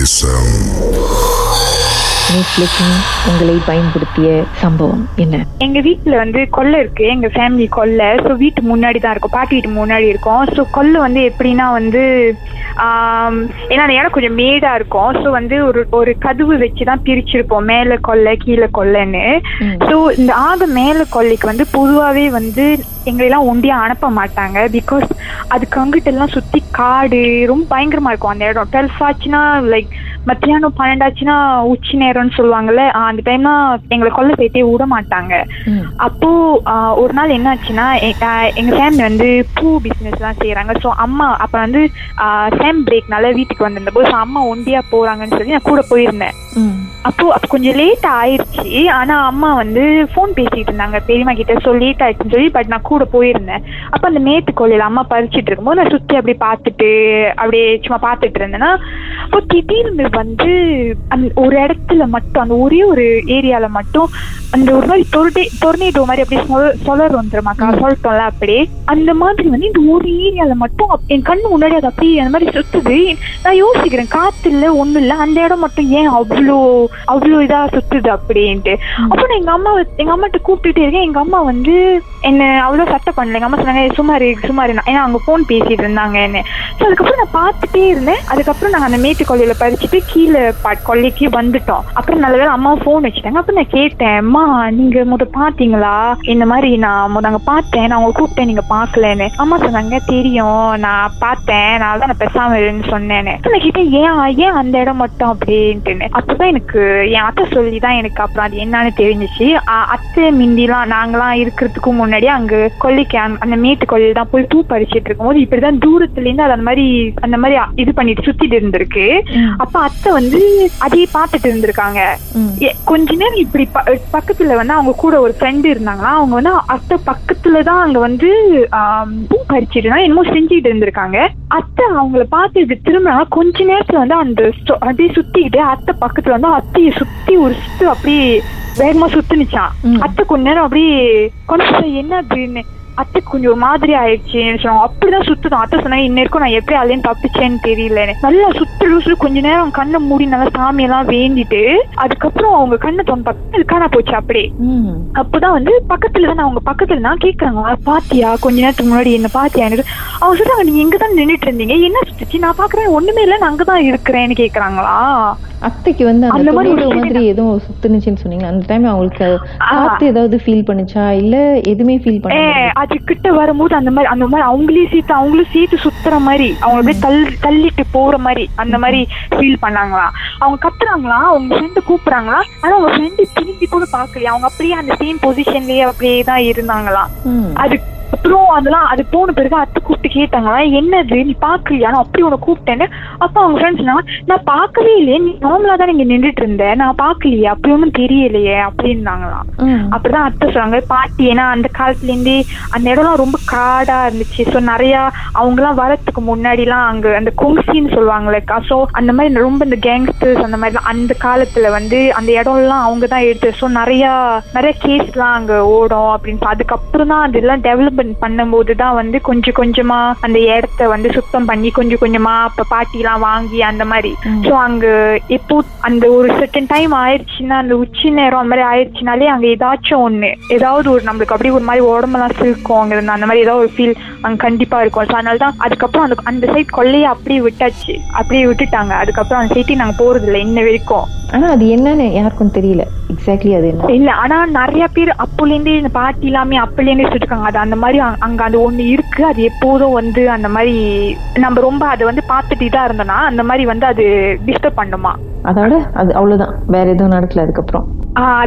Missão. நெட்ஃப்ளிக்ஸிங் உங்களை பயன்படுத்திய சம்பவம் என்ன? எங்க வீட்ல வந்து கொல்லை இருக்கு. எங்க ஃபேமிலி கொல்லை ஸோ வீட்டு முன்னாடி தான் இருக்கும். பாட்டி வீட்டு முன்னாடி இருக்கும். ஸோ கொல்லை வந்து எப்படின்னா வந்து ஏன்னா அந்த இடம் கொஞ்சம் மேடா இருக்கும். ஸோ வந்து ஒரு ஒரு கதவு வச்சு தான் பிரிச்சிருப்போம். மேலே கொல்லை கீழே கொல்லைன்னு ம். ஸோ இந்த ஆக மேலே கொல்லைக்கு வந்து பொதுவாகவே வந்து எங்களெல்லாம் ஒண்டியா அனுப்ப மாட்டாங்க. பிகாஸ் அதுக்கு அங்கிட்ட எல்லாம் சுத்தி காடு ரொம்ப பயங்கரமா இருக்கும் அந்த இடம். டுவெல்த் ஆச்சுன்னா லைக் மத்தியானம் பன்னெண்டாச்சுன்னா உச்சி நேரம்னு சொல்லுவாங்கல்ல அந்த டைம்னா எங்களை கொல்லை சேர்த்தே விட மாட்டாங்க. அப்போ ஒரு நாள் என்ன ஆச்சுன்னா எங்க ஃபேமிலி வந்து பூ பிசினஸ் எல்லாம் செய்யறாங்க ஸோ அம்மா அப்ப வந்து சேம் பிரேக்னால வீட்டுக்கு வந்திருந்த போது so அம்மா ஒண்டியா போறாங்கன்னு சொல்லி நான் கூட போயிருந்தேன். அப்போ அப்போ கொஞ்சம் லேட் ஆயிடுச்சு ஆனா அம்மா வந்து ஃபோன் பேசிட்டு இருந்தாங்க. பெரியம்மா கிட்ட ஸோ லேட் ஆயிடுச்சுன்னு சொல்லி பட் நான் கூட போயிருந்தேன். அப்போ அந்த மேட்டு கோழியில அம்மா பறிச்சிட்டு இருக்கும்போது நான் சுத்தி அப்படியே பார்த்துட்டு அப்படியே சும்மா பார்த்துட்டு இருந்தேன்னா அப்போ திடீர்னு வந்து அந்த ஒரு இடத்துல மட்டும் அந்த ஒரே ஒரு ஏரியால மட்டும் அந்த ஒரு மாதிரி தொர்டே டொர்னேடோ மாதிரி அப்படியே சொல சொலர் வந்துருமாக்கா சொல்லிட்டோம்ல அப்படியே. அந்த மாதிரி வந்து இந்த ஒரு ஏரியால மட்டும் என் கண்ணு முன்னாடி அது அப்படியே அந்த மாதிரி சுத்துது. நான் யோசிக்கிறேன் காத்து இல்ல ஒண்ணும் இல்ல அந்த இடம் மட்டும் ஏன் அவ்வளோ அவ்வளோ இதா சுத்துது அப்படின்ட்டு. அப்போ நான் எங்க அம்மா எங்க அம்மாட்ட கூப்பிட்டுட்டே இருக்கேன். எங்க அம்மா வந்து என்ன அவ்வளோ சட்டை பண்ணல. எங்க அம்மா சொன்னாங்க சுமார் சுமார் நான் ஏன்னா அவங்க ஃபோன் பேசிட்டு இருந்தாங்க என்ன ஸோ அதுக்கப்புறம் நான் பார்த்துட்டே இருந்தேன். அதுக்கப்புறம் நாங்கள் அந்த மேட்டு கொல்லையில பறிச்சுட்டு கீழே பா கொல்லைக்கு வந்துட்டோம். அப்புறம் நல்லவேளை அம்மா ஃபோன் வச்சுட்டாங்க. அப்புறம் நான் கேட்டேன் அம்மா நீங்க முத பாத்தீங்களா இந்த மாதிரி நான் முத அங்க பார்த்தேன். நான் உங்களை கூப்பிட்டேன் நீங்க பார்க்கலன்னு. அம்மா சொன்னாங்க தெரியும். நான் பார்த்தேன். நான் தான் நான் பேசாம இருன்னு சொன்னேன்னு. நான் கேட்டேன் ஏன் ஏன் அந்த இடம் மட்டும்? அப்படின்ட்டுன்னு. அப்பதான் எனக்கு என் அத்தை சொல்லி தான் எனக்கு அப்புறம் அது என்னன்னு தெரிஞ்சிச்சு. அத்தை மிந்திலாம் நாங்களாம் இருக்கிறதுக்கு முன்னாடி அங்க கொல்லிக்கு அந்த- மேட்டு கொல்லையில தான் போய் பூ பறிச்சிட்டு இருக்கும்போது இப்படிதான் தூரத்துல இருந்து அது அந்த மாதிரி அந்த மாதிரி இது பண்ணிட்டு சுத்திட்டு இருந்திருக்கு. அப்ப அத்தை வந்து அதையே பார்த்துட்டு இருந்திருக்காங்க. கொஞ்ச நேரம் இப்படி பக்கத்துல வந்து அவங்க கூட ஒரு ஃப்ரெண்டு இருந்தாங்களா அவங்க வந்து அத்தை பக்கத்துல தான் அங்க வந்து பூ பறிச்சிட்டு என்னமோ செஞ்சுட்டு இருந்திருக்காங்க. அத்தை அவங்கள பார்த்து திரும்பினாங்க. கொஞ்ச நேரத்துல வந்து அந்த அப்படியே சுத்திக்கிட்டு அத்தை பக்கத்துல வந்து அத்தையை சுத்தி ஒரு சுத்து அப்படியே வேகமா சுத்துனுச்சான். அத்தை கொஞ்ச நேரம் அப்படியே கொஞ்சம் என்ன அப்படின்னு அத்தை கொஞ்சம் மாதிரி ஆயிடுச்சுன்னு சொன்னாங்க அப்படிதான் சுத்துதான் அத்தை சொன்னாங்க இன்ன நான் எப்படி அதுலேயும் தப்பிச்சேன்னு தெரியல நல்லா சுத்து லூசு கொஞ்ச நேரம் கண்ணை மூடி நல்லா சாமியெல்லாம் வேண்டிட்டு அதுக்கப்புறம் அவங்க கண்ணை தோணு அது காணா போச்சு அப்படியே. அப்பதான் வந்து பக்கத்துல தான் அவங்க பக்கத்துல நான் கேக்குறாங்க. பாத்தியா? கொஞ்ச நேரத்துக்கு முன்னாடி என்ன பாத்தியா? அவங்க சொல்றாங்க நீங்க எங்க தான் நின்னுட்டு இருந்தீங்க. என்ன சுத்துச்சு? நான் பாக்குறேன் ஒண்ணுமே இல்ல நான் அங்கதான் இருக்கிறேன்னு கேக்குறாங்களா? அத்தைக்கு வந்து அந்த மாதிரி மாதிரி எதுவும் சுத்துனுச்சுன்னு சொன்னீங்க அந்த டைம் அவங்களுக்கு. காத்து ஏதாவது ஃபீல் பண்ணுச்சா? இல்ல எதுவுமே ஃபீல் பண்ண அது கிட்ட வரும்போது அந்த மாதிரி அந்த மாதிரி அவங்களே சேர்த்து அவங்களும் சேர்த்து சுத்துற மாதிரி அவங்க அப்படியே தள் தள்ளிட்டு போற மாதிரி அந்த மாதிரி ஃபீல் பண்ணாங்களா? அவங்க கத்துறாங்களா? அவங்க ஃப்ரெண்டு கூப்பிடுறாங்களா? ஆனா அவங்க ஃப்ரெண்டு திரும்பி கூட பாக்கலையா அவங்க அப்படியே அந்த சேம் பொசிஷன்லயே அப்படியே தான் இருந்தாங்களாம் ம். அது அப்புறம் அதெல்லாம் அது போன பிறகு அத்தை கூப்பிட்டு கேட்டாங்களா என்னது? நீ பாக்கலையா? நான் அப்படி உன்னை கூப்பிட்டேன்னு. அப்ப அவங்க ஃப்ரெண்ட்ஸ் நான் பார்க்கவே இல்லையே. நீ நார்மலா தான் இங்க நின்றுட்டு இருந்த. நான் பாக்கலையே. அப்படி ஒன்றும் தெரியலையே. அப்படின்னாங்களாம். அப்படிதான் அத்தை சொன்னாங்க. பாட்டி ஏன்னா அந்த காலத்துல இருந்தே அந்த இடம்லாம் ரொம்ப காடா இருந்துச்சு. ஸோ நிறைய அவங்கலாம் வரத்துக்கு முன்னாடிலாம் அங்க அந்த கொங்சின்னு சொல்லுவாங்களேக்கா ஸோ அந்த மாதிரி ரொம்ப இந்த கேங்ஸ்டர்ஸ் அந்த மாதிரிலாம் அந்த காலத்துல வந்து அந்த இடம்லாம் அவங்க தான் எடுத்து ஸோ நிறைய நிறைய கேஸ்லாம் அங்க ஓடும் அப்படின்னு. அதுக்கப்புறம் தான் அதெல்லாம் டெவலப்மெண்ட் பண்ணும்போது தான் வந்து கொஞ்சம் கொஞ்சமா அந்த இடத்த வந்து சுத்தம் பண்ணி கொஞ்சம் கொஞ்சமா இப்ப பாட்டிலாம் வாங்கி அந்த மாதிரி. ஸோ அங்க எப்போ அந்த ஒரு செகண்ட் டைம் ஆயிடுச்சுன்னா அந்த உச்சி நேரம் அந்த மாதிரி ஆயிடுச்சுனாலே அங்க ஏதாச்சும் ஒண்ணு ஏதாவது ஒரு நம்மளுக்கு அப்படியே ஒரு மாதிரி உடம்பெல்லாம் சில்க்கும் அங்க அந்த மாதிரி ஏதாவது ஒரு ஃபீல் அங்க கண்டிப்பா இருக்கும். ஸோ அதனால தான் அதுக்கப்புறம் அந்த அந்த சைட் கொள்ளையை அப்படியே விட்டாச்சு. அப்படியே விட்டுட்டாங்க. அதுக்கப்புறம் அந்த சைட்டே நாங்க போறது இல்லை இன்ன வரைக்கும். ஆனா அது என்னன்னு யாருக்கும் தெரியல. எக்ஸாக்ட்லி அது என்ன? இல்ல ஆனா நிறைய பேர் அப்போல இருந்தே இந்த பாட்டி எல்லாமே அப்பல இருந்தே சொல்லிருக்காங்க அது அந்த மாதிரி அங்க- அது ஒண்ணு இருக்கு. அது எப்போதும் வந்து அந்த மாதிரி நம்ம ரொம்ப அதை வந்து பார்த்துட்டு இதா இருந்தோம்னா அந்த மாதிரி வந்து அது டிஸ்டர்ப் பண்ணுமா? அதோட அது அவ்வளவுதான். வேற எதுவும் நடக்கல அதுக்கப்புறம்.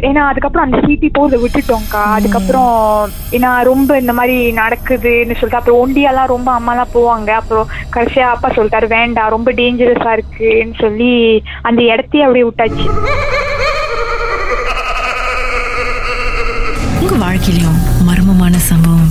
ஏன்னா அதுக்கப்புறம் அந்த சிபி போறத விட்டுட்டோம்க்கா. அதுக்கப்புறம் ஏன்னா ரொம்ப இந்த மாதிரி நடக்குதுன்னு சொல்லிட்டு அப்புறம் ஒண்டியாலாம் ரொம்ப அம்மாலாம் போவாங்க. அப்புறம் கடைசியா அப்பா சொல்லிட்டாரு வேண்டாம் ரொம்ப டேஞ்சரஸா இருக்குன்னு சொல்லி அந்த இடத்தையே அப்படியே விட்டாச்சு. உங்க வாழ்க்கையிலும் மர்மமான சம்பவம்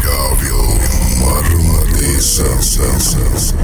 Inexplicável. Marmadei Sansão.